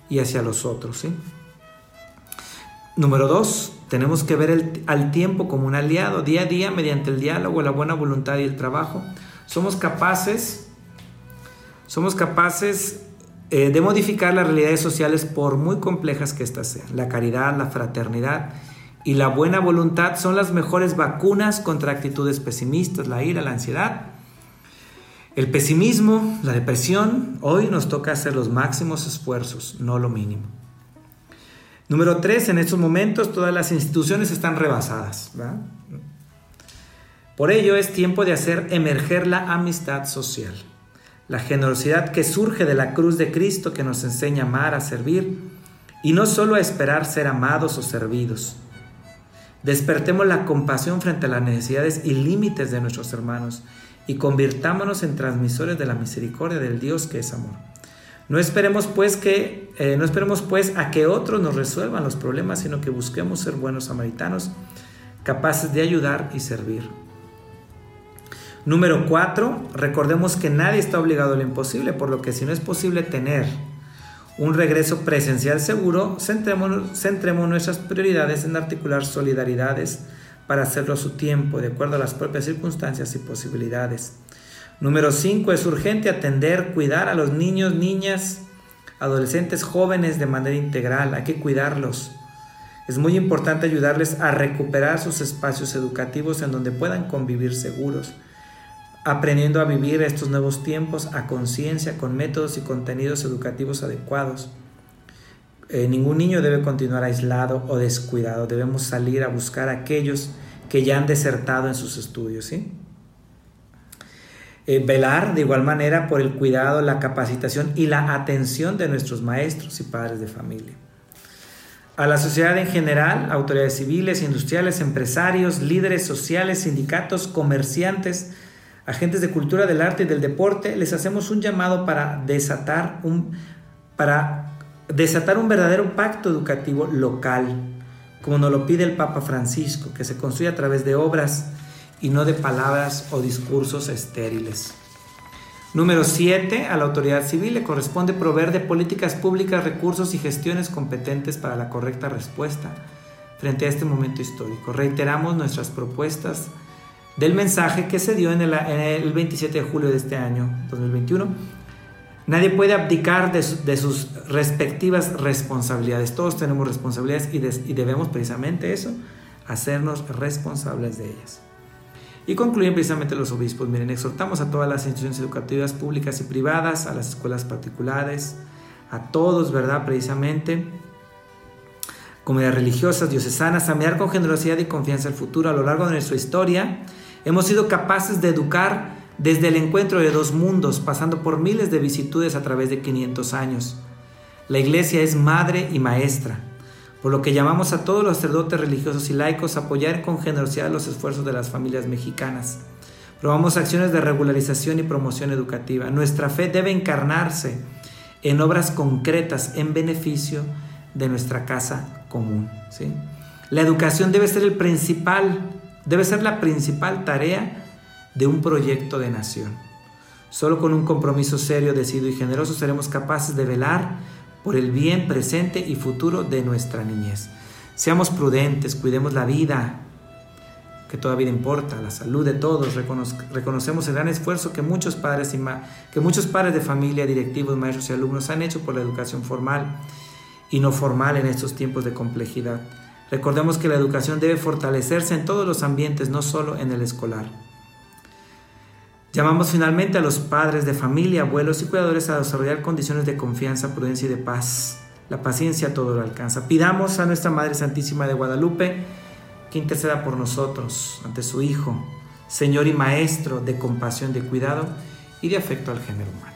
y hacia los otros. Número dos, tenemos que ver al tiempo como un aliado. Día a día, mediante el diálogo, la buena voluntad y el trabajo, somos capaces, somos capaces eh, de modificar las realidades sociales por muy complejas que éstas sean. La caridad, la fraternidad y la buena voluntad son las mejores vacunas contra actitudes pesimistas, la ira, la ansiedad. El pesimismo, la depresión, hoy nos toca hacer los máximos esfuerzos, no lo mínimo. Número tres, en estos momentos todas las instituciones están rebasadas. Por ello es tiempo de hacer emerger la amistad social, la generosidad que surge de la cruz de Cristo que nos enseña a amar, a servir y no solo a esperar ser amados o servidos. Despertemos la compasión frente a las necesidades y límites de nuestros hermanos y convirtámonos en transmisores de la misericordia del Dios que es amor. No esperemos pues que eh, no esperemos pues a que otros nos resuelvan los problemas, sino que busquemos ser buenos samaritanos, capaces de ayudar y servir. Número cuatro, recordemos que nadie está obligado a lo imposible, por lo que si no es posible tener un regreso presencial seguro, centremos, centremos nuestras prioridades en articular solidaridades para hacerlo a su tiempo, de acuerdo a las propias circunstancias y posibilidades. Número 5. Es urgente atender, cuidar a los niños, niñas, adolescentes, jóvenes de manera integral. Hay que cuidarlos. Es muy importante ayudarles a recuperar sus espacios educativos en donde puedan convivir seguros, aprendiendo a vivir estos nuevos tiempos a conciencia con métodos y contenidos educativos adecuados. Eh, ningún niño debe continuar aislado o descuidado. Debemos salir a buscar a aquellos que ya han desertado en sus estudios. ¿sí? Eh, velar de igual manera por el cuidado, la capacitación y la atención de nuestros maestros y padres de familia. A la sociedad en general, autoridades civiles, industriales, empresarios, líderes sociales, sindicatos, comerciantes, agentes de cultura, del arte y del deporte, les hacemos un llamado para desatar un, para desatar un verdadero pacto educativo local, como nos lo pide el Papa Francisco, que se construye a través de obras y no de palabras o discursos estériles. Número 7. A la autoridad civil le corresponde proveer de políticas públicas, recursos y gestiones competentes para la correcta respuesta frente a este momento histórico. Reiteramos nuestras propuestas del mensaje que se dio en el, 27 de julio de este año 2021. Nadie puede abdicar de, sus respectivas responsabilidades. Todos tenemos responsabilidades y, y debemos precisamente eso, hacernos responsables de ellas. Y concluyen precisamente los obispos, miren, exhortamos a todas las instituciones educativas públicas y privadas, a las escuelas particulares, a todos, ¿verdad? Precisamente, comunidades religiosas, diocesanas, a mirar con generosidad y confianza el futuro. A lo largo de nuestra historia, hemos sido capaces de educar desde el encuentro de dos mundos, pasando por miles de vicitudes a través de 500 años. La iglesia es madre y maestra por lo que llamamos a todos los sacerdotes religiosos y laicos a apoyar con generosidad los esfuerzos de las familias mexicanas. Probamos acciones de regularización y promoción educativa. Nuestra fe debe encarnarse en obras concretas en beneficio de nuestra casa común. ¿sí? La educación debe ser el principal, debe ser la principal tarea de un proyecto de nación. Solo con un compromiso serio, decidido y generoso seremos capaces de velar por el bien presente y futuro de nuestra niñez. Seamos prudentes, cuidemos la vida, que toda vida importa, la salud de todos. reconocemos el gran esfuerzo que muchos padres y que muchos padres de familia, directivos, maestros y alumnos han hecho por la educación formal y no formal en estos tiempos de complejidad. Recordemos que la educación debe fortalecerse en todos los ambientes, no solo en el escolar. Llamamos finalmente a los padres de familia, abuelos y cuidadores a desarrollar condiciones de confianza, prudencia y de paz. La paciencia todo lo alcanza. Pidamos a nuestra Madre Santísima de Guadalupe que interceda por nosotros ante su Hijo, Señor y Maestro de compasión, de cuidado y de afecto al género humano.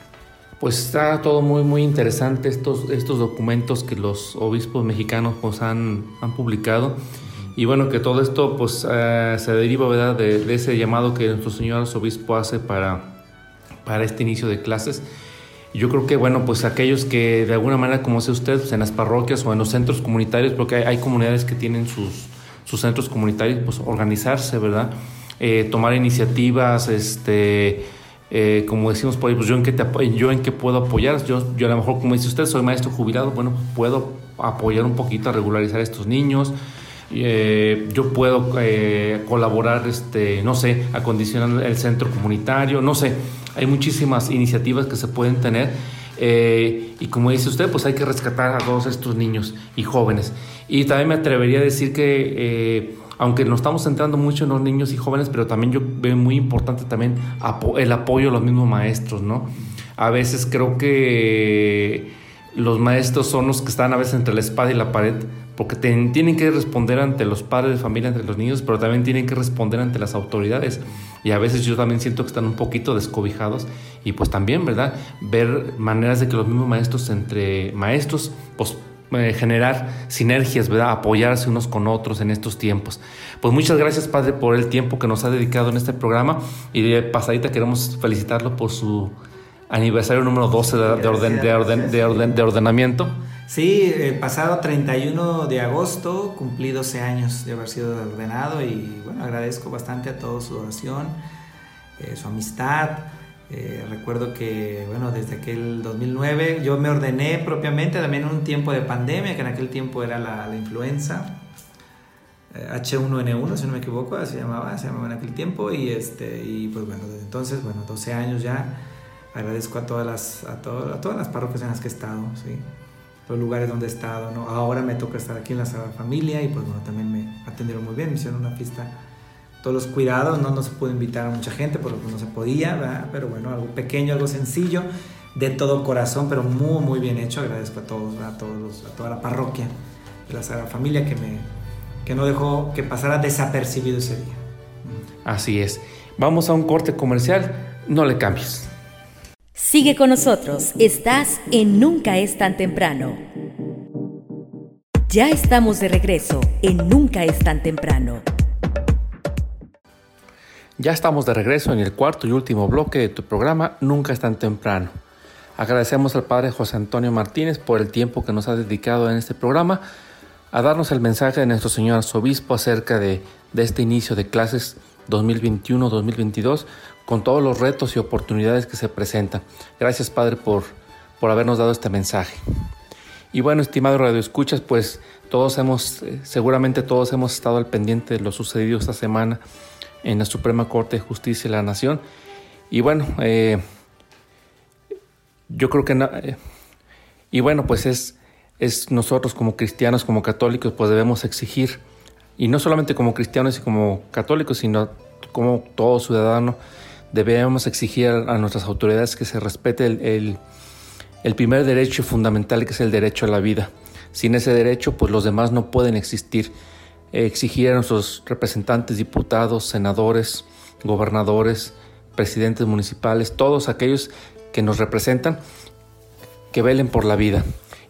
Pues está todo muy muy interesante estos, estos documentos que los obispos mexicanos pues, han, han publicado y bueno, que todo esto pues eh, se deriva ¿verdad? De, ese llamado que nuestro señor obispo hace para, para este inicio de clases. Yo creo que, bueno, pues aquellos que de alguna manera, como sé usted, pues en las parroquias o en los centros comunitarios, porque hay, comunidades que tienen sus, sus centros comunitarios, pues organizarse, ¿verdad? Eh, tomar iniciativas, este, eh, como decimos por ahí, pues yo en qué, te, yo en qué puedo apoyar. Yo, yo a lo mejor, como dice usted, soy maestro jubilado, bueno, puedo apoyar un poquito a regularizar a estos niños. Eh, yo puedo eh, colaborar, este, no sé, acondicionar el centro comunitario, no sé, hay muchísimas iniciativas que se pueden tener Eh, y como dice usted, pues hay que rescatar a todos estos niños y jóvenes. Y también me atrevería a decir que, eh, aunque nos estamos centrando mucho en los niños y jóvenes, pero también yo veo muy importante también el apoyo a los mismos maestros, ¿no? A veces creo que los maestros son los que están a veces entre la espada y la pared, porque tienen que responder ante los padres de familia, entre los niños, pero también tienen que responder ante las autoridades. Y a veces yo también siento que están un poquito descobijados y pues también, ¿verdad? Ver maneras de que los mismos maestros entre maestros, pues eh, generar sinergias, ¿verdad? Apoyarse unos con otros en estos tiempos. Pues muchas gracias, Padre, por el tiempo que nos ha dedicado en este programa y de pasadita queremos felicitarlo por su aniversario número 12 de, orden, de, orden, de, orden, de ordenamiento. Sí, el pasado 31 de agosto cumplí 12 años de haber sido ordenado y bueno, agradezco bastante a todos su oración, eh, su amistad. Eh, recuerdo que, bueno, desde aquel 2009 yo me ordené propiamente también en un tiempo de pandemia, que en aquel tiempo era la, influenza. H1N1, si no me equivoco, se llamaba, se llamaba en aquel tiempo y este y pues bueno, desde entonces, bueno, 12 años ya agradezco a todas las, a, a todas las parroquias en las que he estado, ¿sí? Los lugares donde he estado. ¿no? Ahora me toca estar aquí en la Sagrada Familia y pues bueno, también me atendieron muy bien, me hicieron una fiesta, todos los cuidados, no, no se pudo invitar a mucha gente porque no se podía, ¿verdad? pero bueno, algo pequeño, algo sencillo, de todo corazón, pero muy, muy bien hecho. Agradezco a todos, a, todos a toda la parroquia de la Sagrada Familia que, me, que no dejó que pasara desapercibido ese día. Así es. Vamos a un corte comercial, no le cambies. Sigue con nosotros, estás en Nunca es tan temprano. Ya estamos de regreso en Nunca es tan temprano. Ya estamos de regreso en el cuarto y último bloque de tu programa Nunca es tan temprano. Agradecemos al Padre José Antonio Martínez por el tiempo que nos ha dedicado en este programa a darnos el mensaje de nuestro Señor Arzobispo acerca de, de este inicio de clases 2021-2022 con todos los retos y oportunidades que se presentan. Gracias Padre por, por habernos dado este mensaje. Y bueno, estimado Radio Escuchas, pues todos hemos, eh, seguramente todos hemos estado al pendiente de lo sucedido esta semana en la Suprema Corte de Justicia de la Nación. Y bueno, eh, yo creo que... Eh, y bueno, pues es, es nosotros como cristianos, como católicos, pues debemos exigir, y no solamente como cristianos y como católicos, sino como todo ciudadano, debemos exigir a nuestras autoridades que se respete el, primer derecho fundamental que es el derecho a la vida. Sin ese derecho, pues los demás no pueden existir. Exigir a nuestros representantes, diputados, senadores, gobernadores, presidentes municipales, todos aquellos que nos representan, que velen por la vida.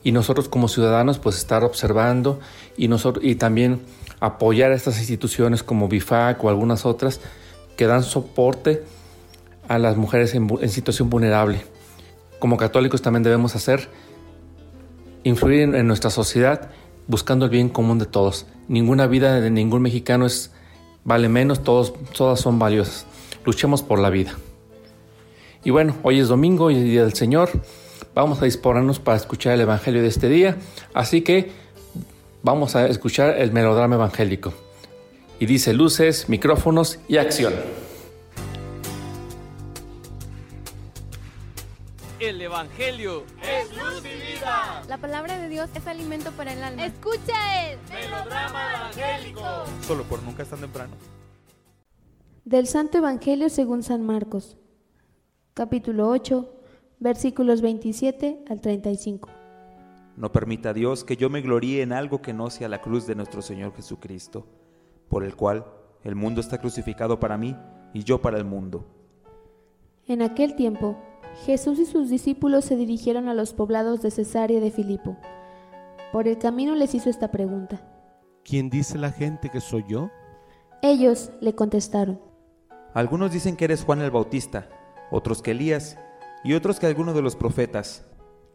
Y nosotros como ciudadanos, pues estar observando y, nosotros, y también apoyar a estas instituciones como BIFAC o algunas otras que dan soporte a las mujeres en, situación vulnerable. Como católicos también debemos hacer, influir en, nuestra sociedad buscando el bien común de todos. Ninguna vida de ningún mexicano es, vale menos, todos, todas son valiosas. Luchemos por la vida. Y bueno, hoy es domingo y el Día del Señor. Vamos a disponernos para escuchar el Evangelio de este día. Así que vamos a escuchar el melodrama evangélico. Y dice luces, micrófonos y acción. El Evangelio es luz y vida. La palabra de Dios es alimento para el alma. Escucha el melodrama evangélico. Solo por nunca es tan temprano. Del Santo Evangelio según San Marcos, capítulo 8, versículos 27 al 35. No permita a Dios que yo me gloríe en algo que no sea la cruz de nuestro Señor Jesucristo, por el cual el mundo está crucificado para mí y yo para el mundo. En aquel tiempo, Jesús y sus discípulos se dirigieron a los poblados de Cesarea de Filipo. Por el camino les hizo esta pregunta. ¿Quién dice la gente que soy yo? Ellos le contestaron. Algunos dicen que eres Juan el Bautista, otros que Elías, y otros que alguno de los profetas.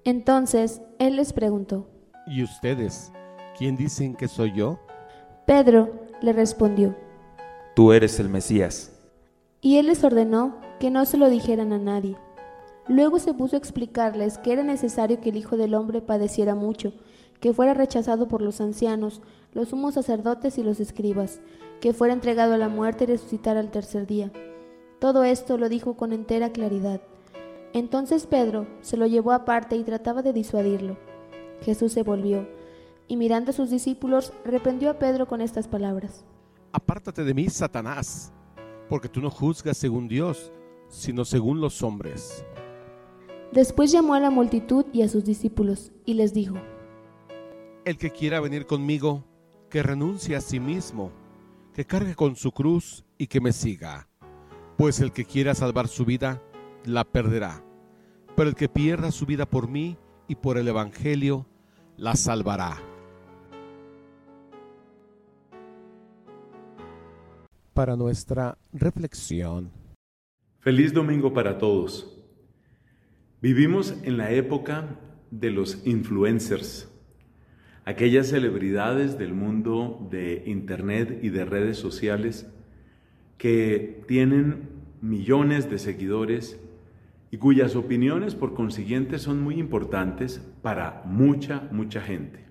Entonces él les preguntó. ¿Y ustedes? ¿Quién dicen que soy yo? Pedro le respondió. Tú eres el Mesías. Y él les ordenó que no se lo dijeran a nadie. Luego se puso a explicarles que era necesario que el Hijo del Hombre padeciera mucho, que fuera rechazado por los ancianos, los sumos sacerdotes y los escribas, que fuera entregado a la muerte y resucitara al tercer día. Todo esto lo dijo con entera claridad. Entonces Pedro se lo llevó aparte y trataba de disuadirlo. Jesús se volvió y mirando a sus discípulos reprendió a Pedro con estas palabras. Apártate de mí, Satanás, porque tú no juzgas según Dios, sino según los hombres. Después llamó a la multitud y a sus discípulos y les dijo, El que quiera venir conmigo, que renuncie a sí mismo, que cargue con su cruz y que me siga. Pues el que quiera salvar su vida, la perderá. Pero el que pierda su vida por mí y por el Evangelio, la salvará. Para nuestra reflexión. Feliz domingo para todos. Vivimos en la época de los influencers, aquellas celebridades del mundo de Internet y de redes sociales que tienen millones de seguidores y cuyas opiniones por consiguiente son muy importantes para mucha, mucha gente.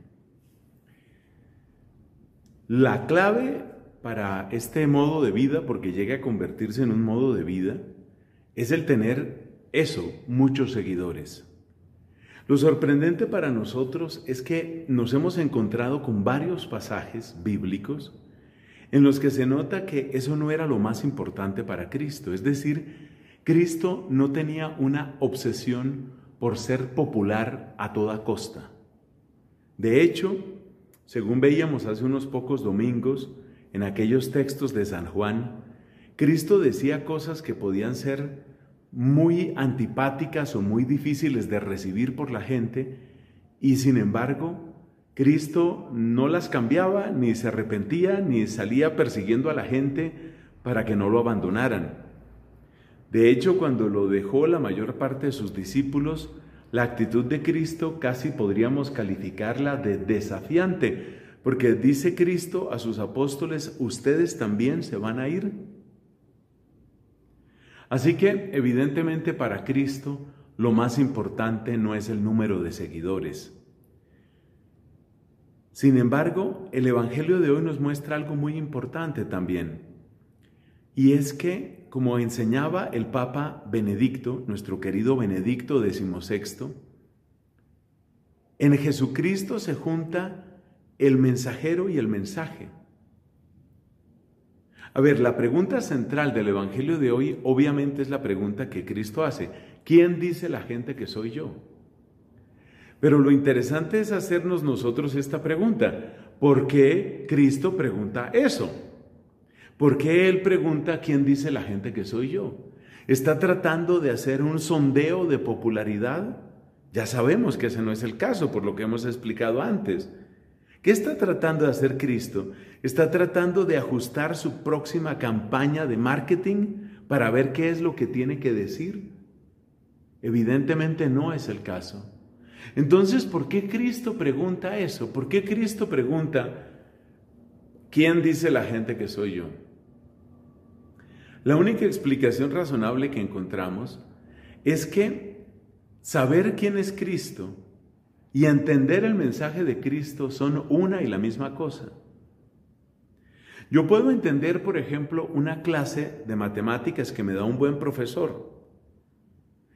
La clave para este modo de vida, porque llega a convertirse en un modo de vida, es el tener eso, muchos seguidores. Lo sorprendente para nosotros es que nos hemos encontrado con varios pasajes bíblicos en los que se nota que eso no era lo más importante para Cristo. Es decir, Cristo no tenía una obsesión por ser popular a toda costa. De hecho, según veíamos hace unos pocos domingos, en aquellos textos de San Juan, Cristo decía cosas que podían ser muy antipáticas o muy difíciles de recibir por la gente y sin embargo Cristo no las cambiaba, ni se arrepentía, ni salía persiguiendo a la gente para que no lo abandonaran. De hecho, cuando lo dejó la mayor parte de sus discípulos, la actitud de Cristo casi podríamos calificarla de desafiante, porque dice Cristo a sus apóstoles, ustedes también se van a ir. Así que evidentemente para Cristo lo más importante no es el número de seguidores. Sin embargo, el Evangelio de hoy nos muestra algo muy importante también. Y es que, como enseñaba el Papa Benedicto, nuestro querido Benedicto XVI, en Jesucristo se junta el mensajero y el mensaje. A ver, la pregunta central del Evangelio de hoy obviamente es la pregunta que Cristo hace. ¿Quién dice la gente que soy yo? Pero lo interesante es hacernos nosotros esta pregunta. ¿Por qué Cristo pregunta eso? ¿Por qué Él pregunta quién dice la gente que soy yo? ¿Está tratando de hacer un sondeo de popularidad? Ya sabemos que ese no es el caso, por lo que hemos explicado antes. ¿Qué está tratando de hacer Cristo? Está tratando de ajustar su próxima campaña de marketing para ver qué es lo que tiene que decir. Evidentemente no es el caso. Entonces, ¿por qué Cristo pregunta eso? ¿Por qué Cristo pregunta, ¿quién dice la gente que soy yo? La única explicación razonable que encontramos es que saber quién es Cristo y entender el mensaje de Cristo son una y la misma cosa. Yo puedo entender, por ejemplo, una clase de matemáticas que me da un buen profesor.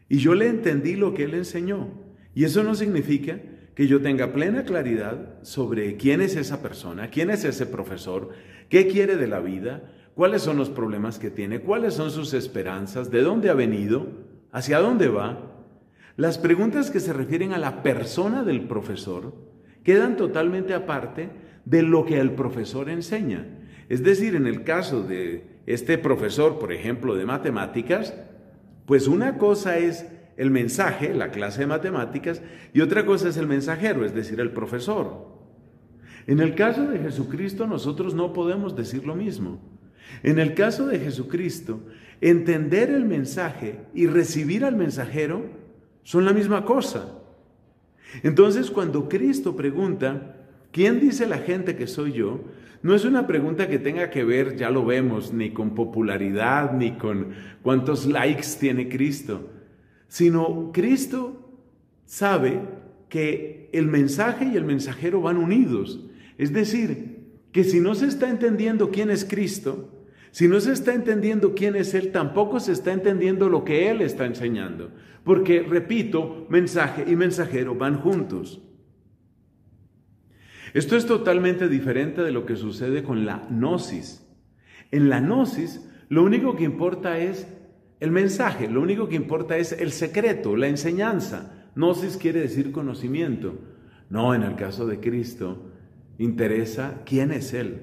Y yo le entendí lo que él enseñó. Y eso no significa que yo tenga plena claridad sobre quién es esa persona, quién es ese profesor, qué quiere de la vida, cuáles son los problemas que tiene, cuáles son sus esperanzas, de dónde ha venido, hacia dónde va. Las preguntas que se refieren a la persona del profesor quedan totalmente aparte de lo que el profesor enseña. Es decir, en el caso de este profesor, por ejemplo, de matemáticas, pues una cosa es el mensaje, la clase de matemáticas, y otra cosa es el mensajero, es decir, el profesor. En el caso de Jesucristo nosotros no podemos decir lo mismo. En el caso de Jesucristo, entender el mensaje y recibir al mensajero son la misma cosa. Entonces, cuando Cristo pregunta, ¿quién dice la gente que soy yo? No es una pregunta que tenga que ver, ya lo vemos, ni con popularidad, ni con cuántos likes tiene Cristo, sino Cristo sabe que el mensaje y el mensajero van unidos. Es decir, que si no se está entendiendo quién es Cristo, Si no se está entendiendo quién es Él, tampoco se está entendiendo lo que Él está enseñando. Porque, repito, mensaje y mensajero van juntos. Esto es totalmente diferente de lo que sucede con la gnosis. En la gnosis, lo único que importa es el mensaje, lo único que importa es el secreto, la enseñanza. Gnosis quiere decir conocimiento. No, en el caso de Cristo, interesa quién es Él.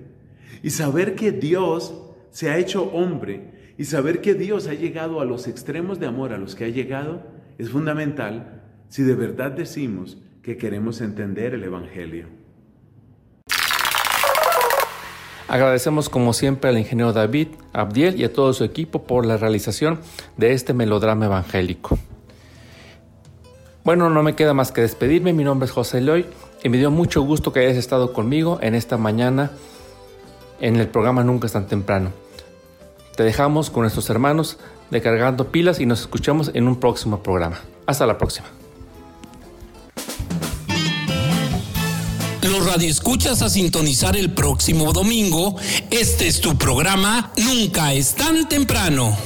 Y saber que Dios se ha hecho hombre y saber que Dios ha llegado a los extremos de amor a los que ha llegado es fundamental si de verdad decimos que queremos entender el Evangelio. Agradecemos como siempre al ingeniero David Abdiel y a todo su equipo por la realización de este melodrama evangélico. Bueno, no me queda más que despedirme. Mi nombre es José Loy y me dio mucho gusto que hayas estado conmigo en esta mañana en el programa Nunca es tan temprano. Te dejamos con nuestros hermanos de Cargando Pilas y nos escuchamos en un próximo programa. Hasta la próxima. Los radioescuchas a sintonizar el próximo domingo. Este es tu programa Nunca es tan temprano.